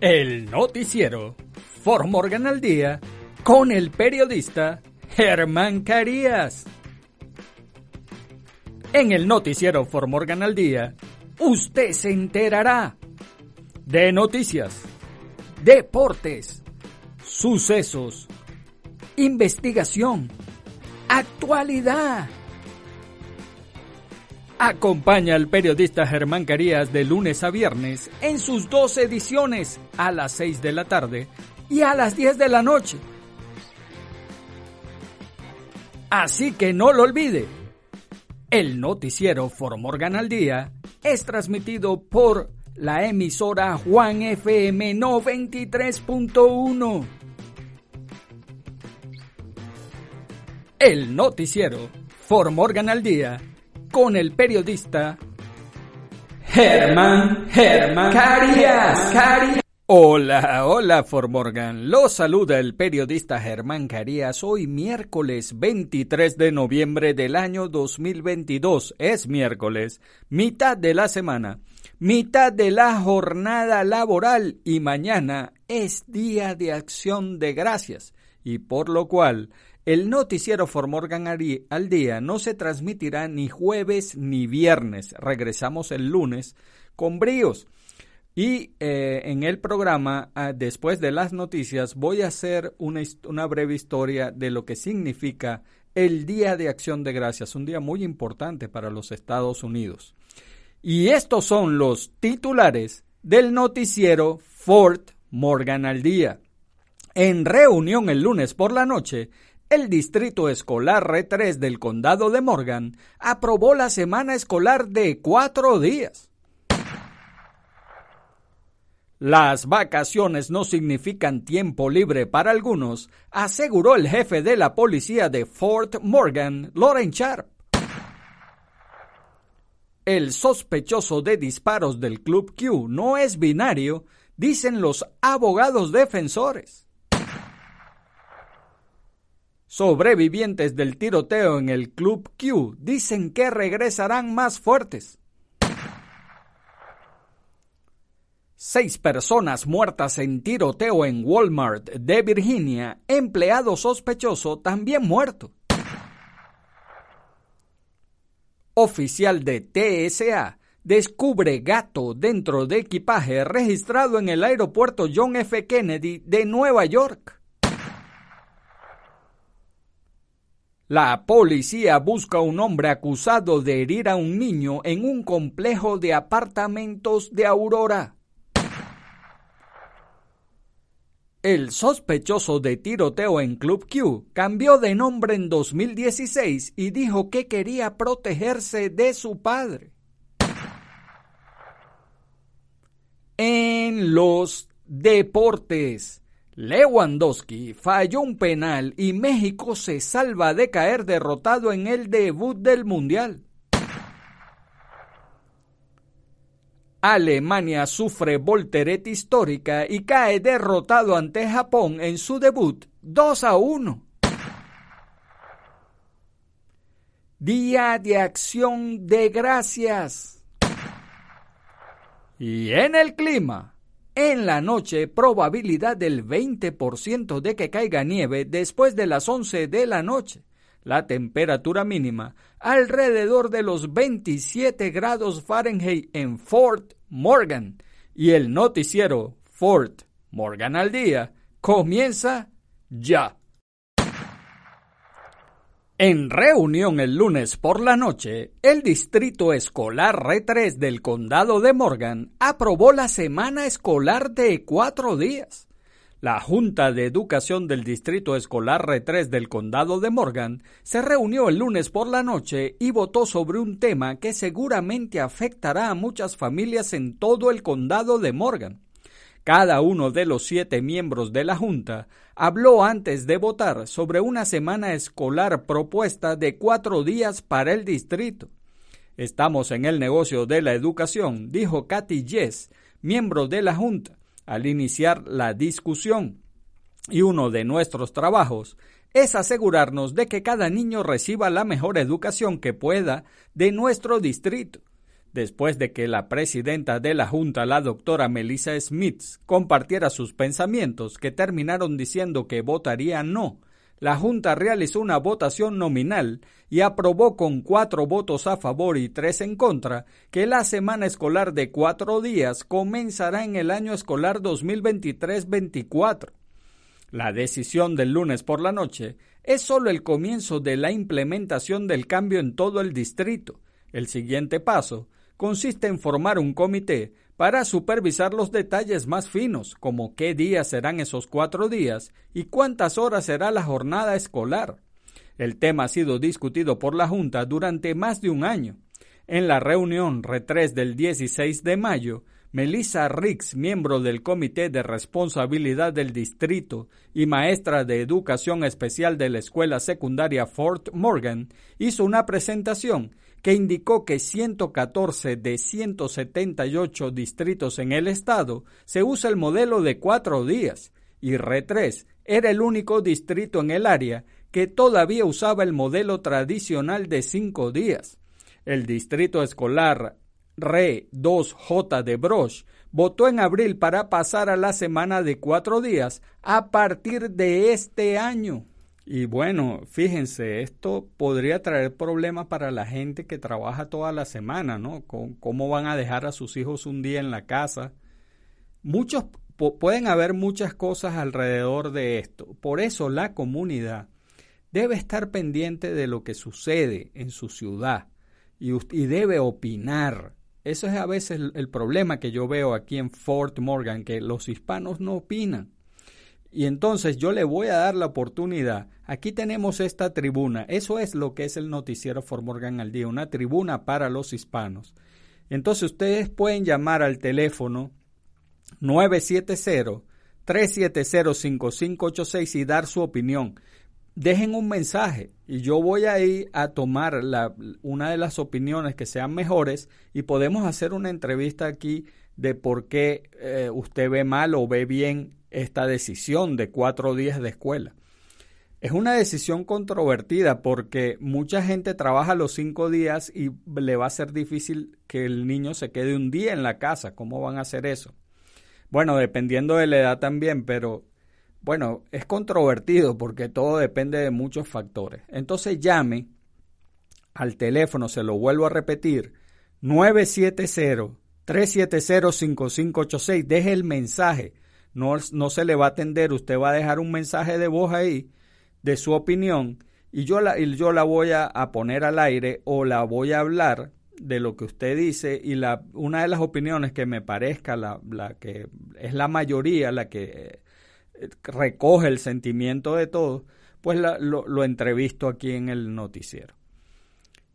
El noticiero For Morgan al día con el periodista Germán Carías. En el noticiero For Morgan al día, usted se enterará de noticias, deportes, sucesos, investigación, actualidad. Acompaña al periodista Germán Carías de lunes a viernes en sus dos ediciones a las 6 de la tarde y a las 10 de la noche. Así que no lo olvide. El noticiero Formorgan al Día es transmitido por la emisora Juan FM 93.1. El noticiero Formorgan al Día con el periodista Germán Germán Carías. Carías. Hola, hola Formorgan. Lo saluda el periodista Germán Carías hoy miércoles 23 de noviembre del año 2022. Es miércoles, mitad de la semana, mitad de la jornada laboral y mañana es día de acción de gracias y por lo cual el noticiero Formorgan al día no se transmitirá ni jueves ni viernes. Regresamos el lunes con bríos. Y eh, en el programa, ah, después de las noticias, voy a hacer una, una breve historia de lo que significa el Día de Acción de Gracias, un día muy importante para los Estados Unidos. Y estos son los titulares del noticiero Fort Morgan al día. En reunión el lunes por la noche, el Distrito Escolar R3 del Condado de Morgan aprobó la semana escolar de cuatro días. Las vacaciones no significan tiempo libre para algunos, aseguró el jefe de la policía de Fort Morgan, Loren Sharp. El sospechoso de disparos del Club Q no es binario, dicen los abogados defensores. Sobrevivientes del tiroteo en el Club Q dicen que regresarán más fuertes. Seis personas muertas en tiroteo en Walmart de Virginia, empleado sospechoso también muerto. Oficial de TSA descubre gato dentro de equipaje registrado en el aeropuerto John F. Kennedy de Nueva York. La policía busca un hombre acusado de herir a un niño en un complejo de apartamentos de Aurora. El sospechoso de tiroteo en Club Q cambió de nombre en 2016 y dijo que quería protegerse de su padre. En los deportes, Lewandowski falló un penal y México se salva de caer derrotado en el debut del Mundial. Alemania sufre voltereta histórica y cae derrotado ante Japón en su debut 2 a 1. Día de acción de gracias. Y en el clima, en la noche probabilidad del 20% de que caiga nieve después de las 11 de la noche la temperatura mínima alrededor de los 27 grados Fahrenheit en Fort Morgan y el noticiero Fort Morgan al día comienza ya. En reunión el lunes por la noche, el Distrito Escolar R3 del Condado de Morgan aprobó la semana escolar de cuatro días. La Junta de Educación del Distrito Escolar R3 del Condado de Morgan se reunió el lunes por la noche y votó sobre un tema que seguramente afectará a muchas familias en todo el Condado de Morgan. Cada uno de los siete miembros de la Junta habló antes de votar sobre una semana escolar propuesta de cuatro días para el distrito. Estamos en el negocio de la educación, dijo Kathy Jess, miembro de la Junta al iniciar la discusión. Y uno de nuestros trabajos es asegurarnos de que cada niño reciba la mejor educación que pueda de nuestro distrito. Después de que la presidenta de la Junta, la doctora Melissa Smith, compartiera sus pensamientos, que terminaron diciendo que votaría no. La Junta realizó una votación nominal y aprobó con cuatro votos a favor y tres en contra que la semana escolar de cuatro días comenzará en el año escolar 2023-24. La decisión del lunes por la noche es solo el comienzo de la implementación del cambio en todo el distrito. El siguiente paso consiste en formar un comité para supervisar los detalles más finos, como qué días serán esos cuatro días y cuántas horas será la jornada escolar. El tema ha sido discutido por la Junta durante más de un año. En la reunión R3 del 16 de mayo, Melissa Rix, miembro del Comité de Responsabilidad del Distrito y maestra de Educación Especial de la Escuela Secundaria Fort Morgan, hizo una presentación que indicó que 114 de 178 distritos en el estado se usa el modelo de cuatro días y R3 era el único distrito en el área que todavía usaba el modelo tradicional de cinco días. El distrito escolar Re 2J de Brosh votó en abril para pasar a la semana de cuatro días a partir de este año. Y bueno, fíjense, esto podría traer problemas para la gente que trabaja toda la semana, ¿no? ¿Cómo van a dejar a sus hijos un día en la casa? Muchos pueden haber muchas cosas alrededor de esto. Por eso la comunidad debe estar pendiente de lo que sucede en su ciudad y, y debe opinar eso es a veces el, problema que yo veo aquí en Fort Morgan, que los hispanos no opinan. Y entonces yo le voy a dar la oportunidad. Aquí tenemos esta tribuna. Eso es lo que es el noticiero Fort Morgan al día, una tribuna para los hispanos. Entonces ustedes pueden llamar al teléfono 970 370 5586 y dar su opinión dejen un mensaje y yo voy a ir a tomar la, una de las opiniones que sean mejores y podemos hacer una entrevista aquí de por qué eh, usted ve mal o ve bien esta decisión de cuatro días de escuela. Es una decisión controvertida porque mucha gente trabaja los cinco días y le va a ser difícil que el niño se quede un día en la casa. ¿Cómo van a hacer eso? Bueno, dependiendo de la edad también, pero bueno, es controvertido porque todo depende de muchos factores. Entonces llame al teléfono, se lo vuelvo a repetir, 970-370-5586. Deje el mensaje. No, no se le va a atender. Usted va a dejar un mensaje de voz ahí de su opinión y yo la, yo la voy a, poner al aire o la voy a hablar de lo que usted dice y la, una de las opiniones que me parezca la, la que es la mayoría, la que recoge el sentimiento de todos, pues lo, lo entrevisto aquí en el noticiero.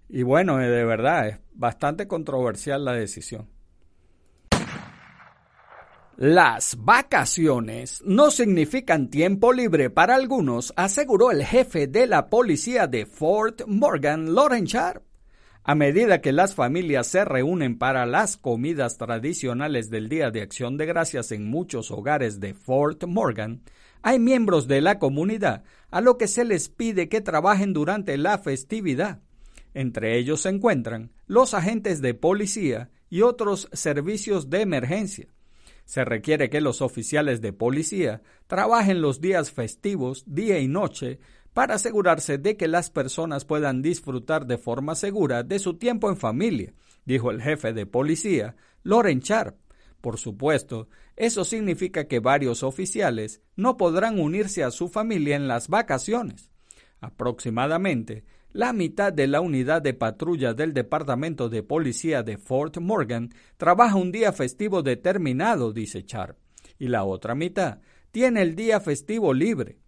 Y bueno, eh, de verdad, es bastante controversial la decisión. Las vacaciones no significan tiempo libre para algunos, aseguró el jefe de la policía de Fort Morgan, Loren Sharp. A medida que las familias se reúnen para las comidas tradicionales del Día de Acción de Gracias en muchos hogares de Fort Morgan, hay miembros de la comunidad a lo que se les pide que trabajen durante la festividad. Entre ellos se encuentran los agentes de policía y otros servicios de emergencia. Se requiere que los oficiales de policía trabajen los días festivos, día y noche, para asegurarse de que las personas puedan disfrutar de forma segura de su tiempo en familia, dijo el jefe de policía, Loren Sharp. Por supuesto, eso significa que varios oficiales no podrán unirse a su familia en las vacaciones. Aproximadamente la mitad de la unidad de patrulla del Departamento de Policía de Fort Morgan trabaja un día festivo determinado, dice Sharp, y la otra mitad tiene el día festivo libre.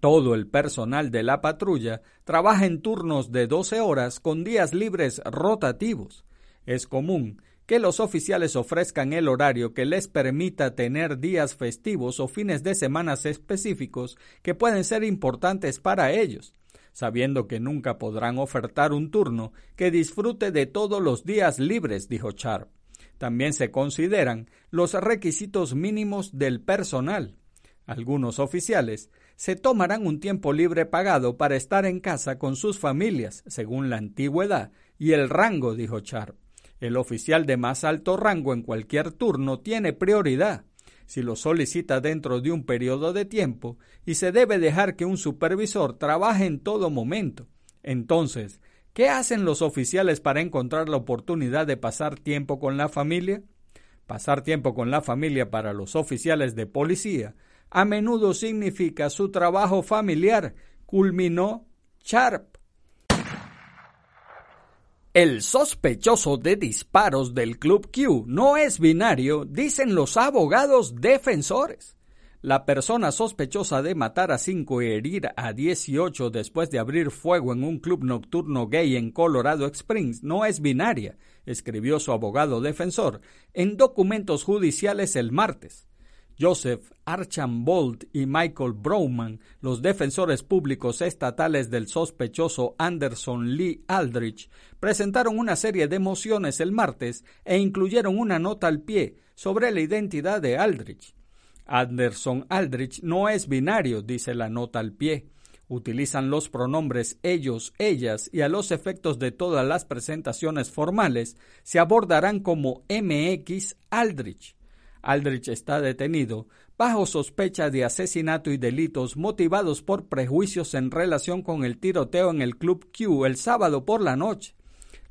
Todo el personal de la patrulla trabaja en turnos de 12 horas con días libres rotativos. Es común que los oficiales ofrezcan el horario que les permita tener días festivos o fines de semanas específicos que pueden ser importantes para ellos, sabiendo que nunca podrán ofertar un turno que disfrute de todos los días libres, dijo Sharp. También se consideran los requisitos mínimos del personal. Algunos oficiales se tomarán un tiempo libre pagado para estar en casa con sus familias, según la antigüedad y el rango, dijo Sharp. El oficial de más alto rango en cualquier turno tiene prioridad si lo solicita dentro de un periodo de tiempo y se debe dejar que un supervisor trabaje en todo momento. Entonces, ¿qué hacen los oficiales para encontrar la oportunidad de pasar tiempo con la familia? Pasar tiempo con la familia para los oficiales de policía a menudo significa su trabajo familiar, culminó Sharp. El sospechoso de disparos del Club Q no es binario, dicen los abogados defensores. La persona sospechosa de matar a cinco y herir a 18 después de abrir fuego en un club nocturno gay en Colorado Springs no es binaria, escribió su abogado defensor en documentos judiciales el martes. Joseph Archambault y Michael Browman, los defensores públicos estatales del sospechoso Anderson Lee Aldrich, presentaron una serie de mociones el martes e incluyeron una nota al pie sobre la identidad de Aldrich. Anderson Aldrich no es binario, dice la nota al pie. Utilizan los pronombres ellos, ellas y a los efectos de todas las presentaciones formales se abordarán como MX Aldrich. Aldrich está detenido bajo sospecha de asesinato y delitos motivados por prejuicios en relación con el tiroteo en el Club Q el sábado por la noche.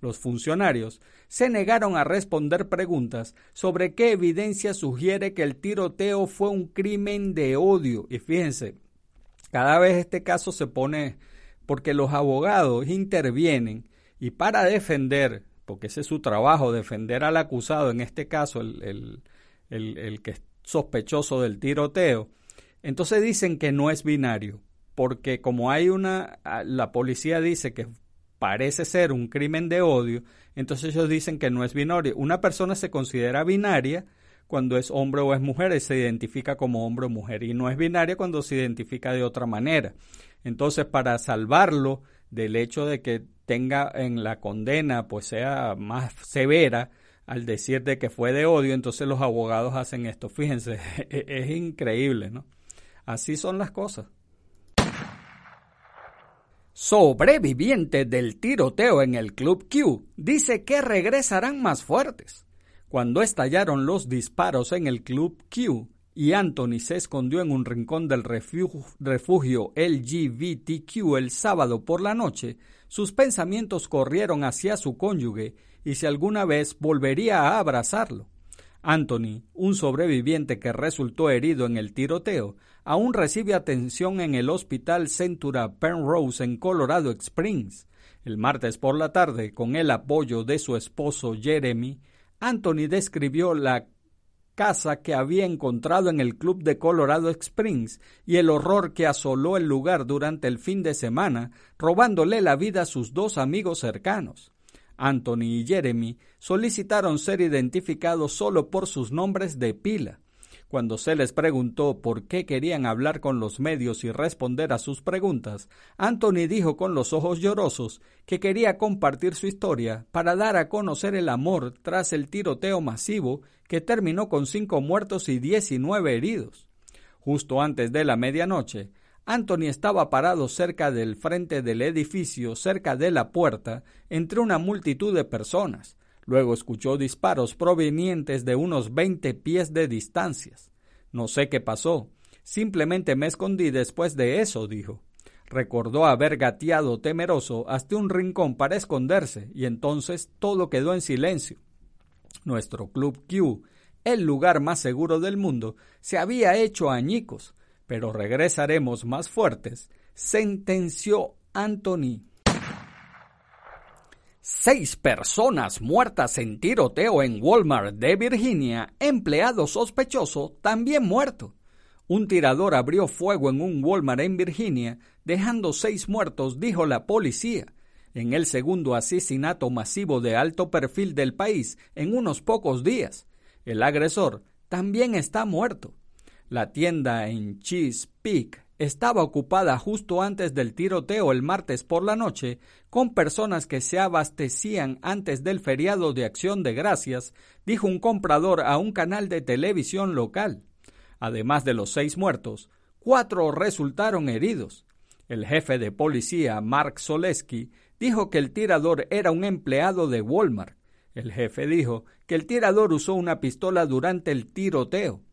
Los funcionarios se negaron a responder preguntas sobre qué evidencia sugiere que el tiroteo fue un crimen de odio. Y fíjense, cada vez este caso se pone porque los abogados intervienen y para defender, porque ese es su trabajo, defender al acusado, en este caso el, el, que es sospechoso del tiroteo, entonces dicen que no es binario, porque como hay una, la policía dice que parece ser un crimen de odio, entonces ellos dicen que no es binario. Una persona se considera binaria cuando es hombre o es mujer y se identifica como hombre o mujer, y no es binaria cuando se identifica de otra manera. Entonces, para salvarlo del hecho de que tenga en la condena, pues sea más severa, al decir de que fue de odio, entonces los abogados hacen esto. Fíjense, e-, es increíble, ¿no? Así son las cosas. Sobreviviente del tiroteo en el Club Q dice que regresarán más fuertes. Cuando estallaron los disparos en el Club Q y Anthony se escondió en un rincón del refugio LGBTQ el sábado por la noche, sus pensamientos corrieron hacia su cónyuge y si alguna vez volvería a abrazarlo. Anthony, un sobreviviente que resultó herido en el tiroteo, aún recibe atención en el Hospital Centura Penrose en Colorado Springs. El martes por la tarde, con el apoyo de su esposo Jeremy, Anthony describió la casa que había encontrado en el club de Colorado Springs y el horror que asoló el lugar durante el fin de semana, robándole la vida a sus dos amigos cercanos. Anthony y Jeremy solicitaron ser identificados solo por sus nombres de pila. Cuando se les preguntó por qué querían hablar con los medios y responder a sus preguntas, Anthony dijo con los ojos llorosos que quería compartir su historia para dar a conocer el amor tras el tiroteo masivo que terminó con cinco muertos y diecinueve heridos. Justo antes de la medianoche, Anthony estaba parado cerca del frente del edificio, cerca de la puerta, entre una multitud de personas. Luego escuchó disparos provenientes de unos veinte pies de distancias. No sé qué pasó. Simplemente me escondí después de eso, dijo. Recordó haber gateado temeroso hasta un rincón para esconderse, y entonces todo quedó en silencio. Nuestro Club Q, el lugar más seguro del mundo, se había hecho añicos pero regresaremos más fuertes, sentenció Anthony. Seis personas muertas en tiroteo en Walmart de Virginia, empleado sospechoso también muerto. Un tirador abrió fuego en un Walmart en Virginia, dejando seis muertos, dijo la policía, en el segundo asesinato masivo de alto perfil del país en unos pocos días. El agresor también está muerto. La tienda en Chesapeake estaba ocupada justo antes del tiroteo el martes por la noche con personas que se abastecían antes del feriado de acción de gracias, dijo un comprador a un canal de televisión local. Además de los seis muertos, cuatro resultaron heridos. El jefe de policía, Mark Soleski, dijo que el tirador era un empleado de Walmart. El jefe dijo que el tirador usó una pistola durante el tiroteo.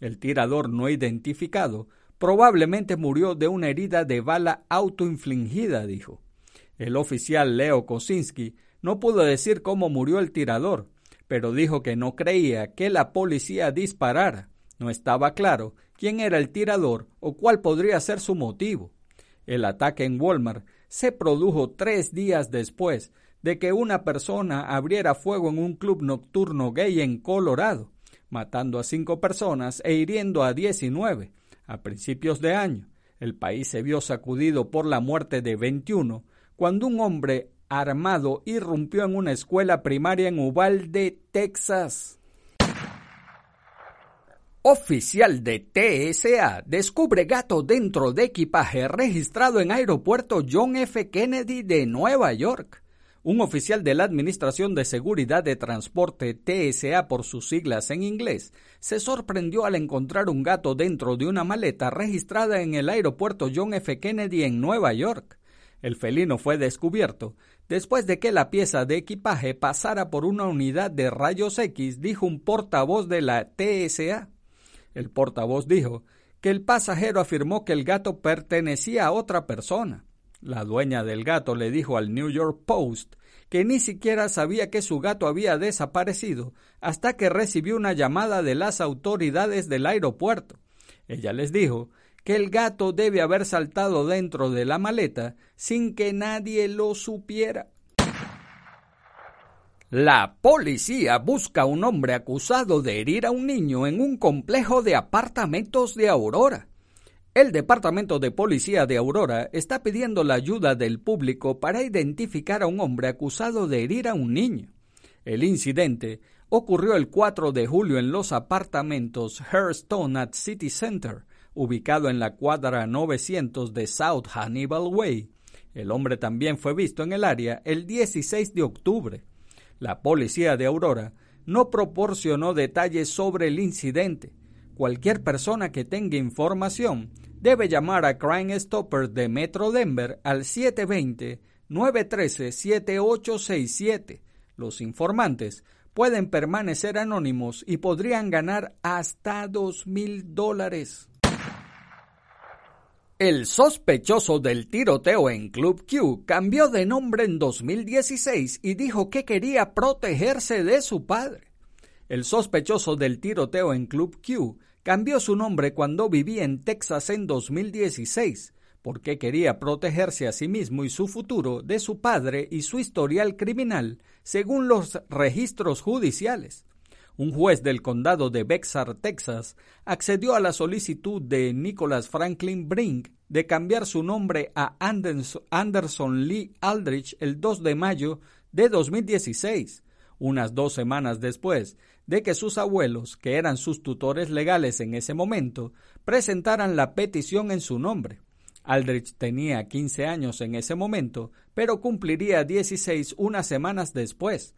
El tirador no identificado probablemente murió de una herida de bala autoinfligida, dijo. El oficial Leo Kosinski no pudo decir cómo murió el tirador, pero dijo que no creía que la policía disparara. No estaba claro quién era el tirador o cuál podría ser su motivo. El ataque en Walmart se produjo tres días después de que una persona abriera fuego en un club nocturno gay en Colorado, matando a cinco personas e hiriendo a diecinueve. A principios de año, el país se vio sacudido por la muerte de 21 cuando un hombre armado irrumpió en una escuela primaria en Uvalde, Texas. Oficial de TSA descubre gato dentro de equipaje registrado en aeropuerto John F. Kennedy de Nueva York. Un oficial de la Administración de Seguridad de Transporte, TSA por sus siglas en inglés, se sorprendió al encontrar un gato dentro de una maleta registrada en el aeropuerto John F. Kennedy en Nueva York. El felino fue descubierto después de que la pieza de equipaje pasara por una unidad de rayos X, dijo un portavoz de la TSA. El portavoz dijo que el pasajero afirmó que el gato pertenecía a otra persona. La dueña del gato le dijo al New York Post que ni siquiera sabía que su gato había desaparecido hasta que recibió una llamada de las autoridades del aeropuerto. Ella les dijo que el gato debe haber saltado dentro de la maleta sin que nadie lo supiera. La policía busca a un hombre acusado de herir a un niño en un complejo de apartamentos de Aurora. El Departamento de Policía de Aurora está pidiendo la ayuda del público para identificar a un hombre acusado de herir a un niño. El incidente ocurrió el 4 de julio en los apartamentos Hairstone at City Center, ubicado en la cuadra 900 de South Hannibal Way. El hombre también fue visto en el área el 16 de octubre. La policía de Aurora no proporcionó detalles sobre el incidente. Cualquier persona que tenga información debe llamar a Crime Stopper de Metro Denver al 720-913-7867. Los informantes pueden permanecer anónimos y podrían ganar hasta dos mil dólares. El sospechoso del tiroteo en Club Q cambió de nombre en 2016 y dijo que quería protegerse de su padre. El sospechoso del tiroteo en Club Q cambió su nombre cuando vivía en Texas en 2016, porque quería protegerse a sí mismo y su futuro de su padre y su historial criminal, según los registros judiciales. Un juez del condado de Bexar, Texas, accedió a la solicitud de Nicholas Franklin Brink de cambiar su nombre a Anderson Lee Aldrich el 2 de mayo de 2016, unas dos semanas después de que sus abuelos, que eran sus tutores legales en ese momento, presentaran la petición en su nombre. Aldrich tenía 15 años en ese momento, pero cumpliría 16 unas semanas después.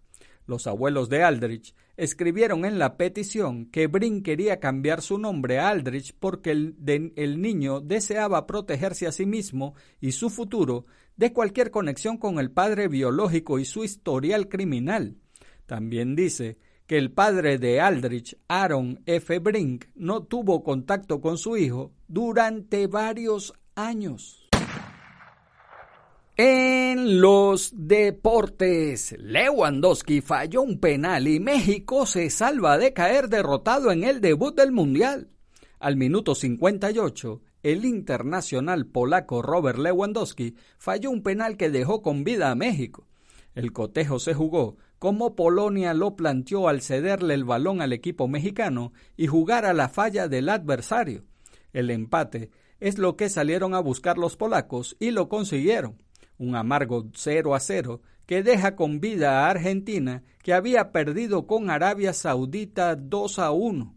Los abuelos de Aldrich escribieron en la petición que Brin quería cambiar su nombre a Aldrich porque el, niño deseaba protegerse a sí mismo y su futuro de cualquier conexión con el padre biológico y su historial criminal. También dice que el padre de Aldrich, Aaron F. Brink, no tuvo contacto con su hijo durante varios años. En los deportes, Lewandowski falló un penal y México se salva de caer derrotado en el debut del Mundial. Al minuto 58, el internacional polaco Robert Lewandowski falló un penal que dejó con vida a México. El cotejo se jugó como Polonia lo planteó al cederle el balón al equipo mexicano y jugar a la falla del adversario. El empate es lo que salieron a buscar los polacos y lo consiguieron. Un amargo 0 a 0 que deja con vida a Argentina que había perdido con Arabia Saudita 2 a 1.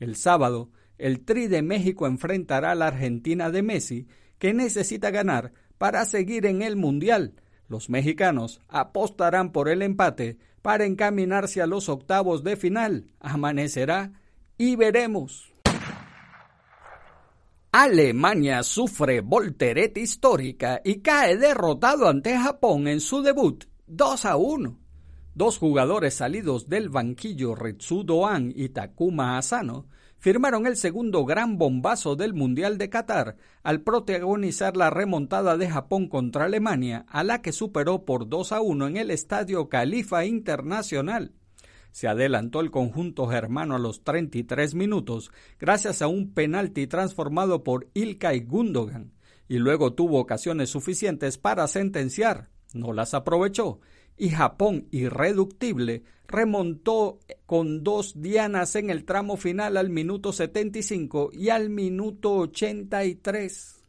El sábado, el Tri de México enfrentará a la Argentina de Messi que necesita ganar para seguir en el Mundial los mexicanos apostarán por el empate para encaminarse a los octavos de final. Amanecerá y veremos. Alemania sufre voltereta histórica y cae derrotado ante Japón en su debut 2 a 1. Dos jugadores salidos del banquillo Ritsu Doan y Takuma Asano firmaron el segundo gran bombazo del Mundial de Qatar al protagonizar la remontada de Japón contra Alemania, a la que superó por 2 a 1 en el Estadio Califa Internacional. Se adelantó el conjunto germano a los 33 minutos gracias a un penalti transformado por Ilkay Gundogan y luego tuvo ocasiones suficientes para sentenciar. No las aprovechó y Japón, irreductible, remontó con dos dianas en el tramo final al minuto 75 y al minuto 83.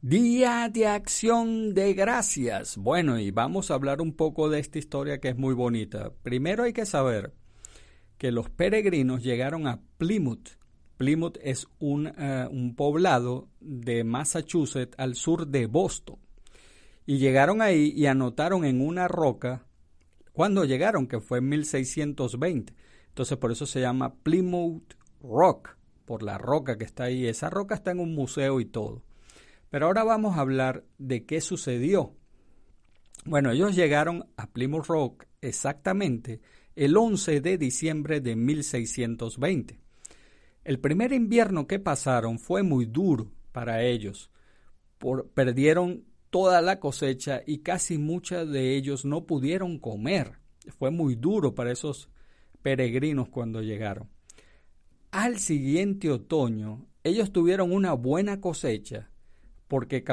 Día de acción de gracias. Bueno, y vamos a hablar un poco de esta historia que es muy bonita. Primero hay que saber que los peregrinos llegaron a Plymouth. Plymouth es un, eh, un poblado de Massachusetts al sur de Boston. Y llegaron ahí y anotaron en una roca, cuando llegaron, que fue en 1620. Entonces por eso se llama Plymouth Rock, por la roca que está ahí. Esa roca está en un museo y todo. Pero ahora vamos a hablar de qué sucedió. Bueno, ellos llegaron a Plymouth Rock exactamente el 11 de diciembre de 1620. El primer invierno que pasaron fue muy duro para ellos. Perdieron toda la cosecha y casi muchos de ellos no pudieron comer. Fue muy duro para esos peregrinos cuando llegaron. Al siguiente otoño, ellos tuvieron una buena cosecha porque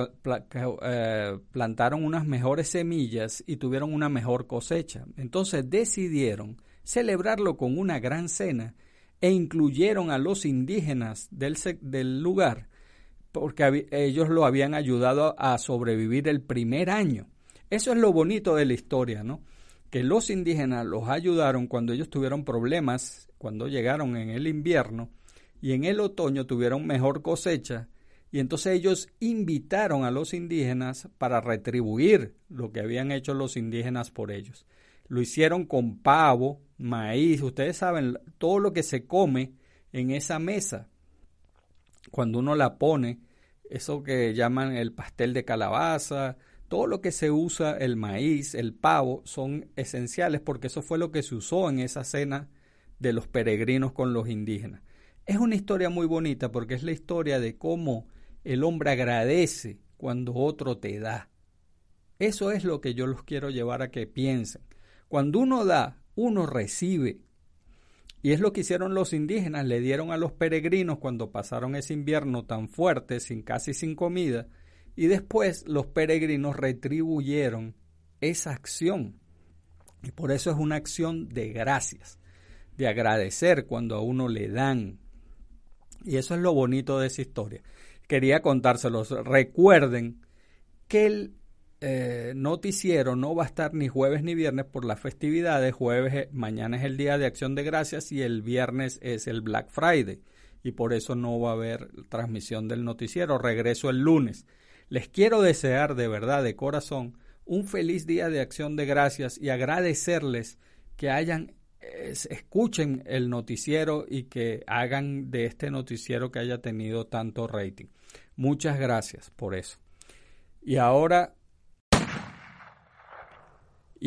eh, plantaron unas mejores semillas y tuvieron una mejor cosecha. Entonces decidieron celebrarlo con una gran cena e incluyeron a los indígenas del, del lugar porque ellos lo habían ayudado a sobrevivir el primer año. Eso es lo bonito de la historia, ¿no? Que los indígenas los ayudaron cuando ellos tuvieron problemas, cuando llegaron en el invierno y en el otoño tuvieron mejor cosecha y entonces ellos invitaron a los indígenas para retribuir lo que habían hecho los indígenas por ellos. Lo hicieron con pavo, maíz, ustedes saben todo lo que se come en esa mesa cuando uno la pone, eso que llaman el pastel de calabaza, todo lo que se usa, el maíz, el pavo, son esenciales porque eso fue lo que se usó en esa cena de los peregrinos con los indígenas. Es una historia muy bonita porque es la historia de cómo el hombre agradece cuando otro te da. Eso es lo que yo los quiero llevar a que piensen. Cuando uno da, uno recibe. Y es lo que hicieron los indígenas, le dieron a los peregrinos cuando pasaron ese invierno tan fuerte, sin casi sin comida, y después los peregrinos retribuyeron esa acción. Y por eso es una acción de gracias, de agradecer cuando a uno le dan. Y eso es lo bonito de esa historia. Quería contárselos. Recuerden que el eh, noticiero no va a estar ni jueves ni viernes por las festividades. Jueves, eh, mañana es el día de acción de gracias y el viernes es el Black Friday. Y por eso no va a haber transmisión del noticiero. Regreso el lunes. Les quiero desear de verdad, de corazón, un feliz día de acción de gracias y agradecerles que hayan escuchen el noticiero y que hagan de este noticiero que haya tenido tanto rating. Muchas gracias por eso. Y ahora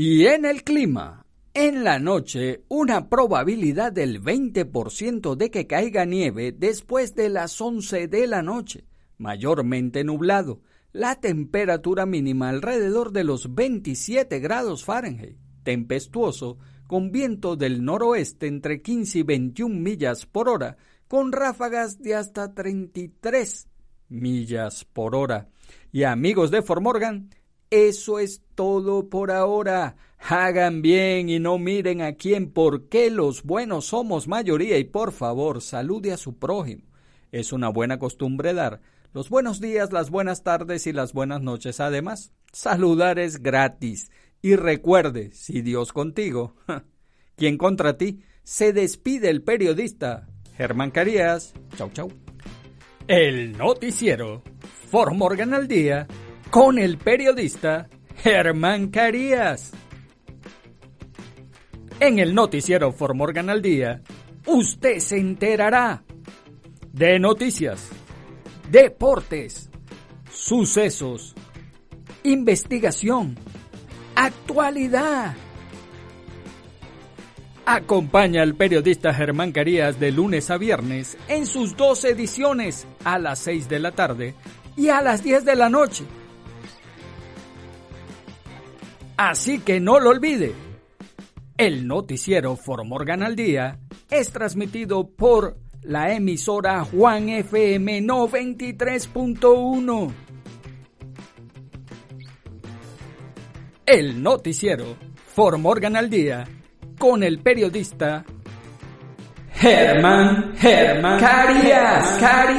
y en el clima, en la noche, una probabilidad del 20% de que caiga nieve después de las 11 de la noche, mayormente nublado, la temperatura mínima alrededor de los 27 grados Fahrenheit, tempestuoso, con viento del noroeste entre 15 y 21 millas por hora, con ráfagas de hasta 33 millas por hora. Y amigos de Formorgan, eso es todo por ahora. Hagan bien y no miren a quién, porque los buenos somos mayoría y por favor salude a su prójimo. Es una buena costumbre dar los buenos días, las buenas tardes y las buenas noches. Además, saludar es gratis. Y recuerde, si Dios contigo, ¿quién contra ti? Se despide el periodista Germán Carías. Chau, chau. El noticiero For Morgan al día con el periodista Germán Carías. En el noticiero For Morgan al día, usted se enterará de noticias, deportes, sucesos, investigación actualidad. Acompaña al periodista Germán Carías de lunes a viernes en sus dos ediciones a las 6 de la tarde y a las 10 de la noche. Así que no lo olvide. El noticiero Formorgan al Día es transmitido por la emisora Juan FM 93.1. El noticiero Formorgan al Día con el periodista Germán Germán Carías. Carías.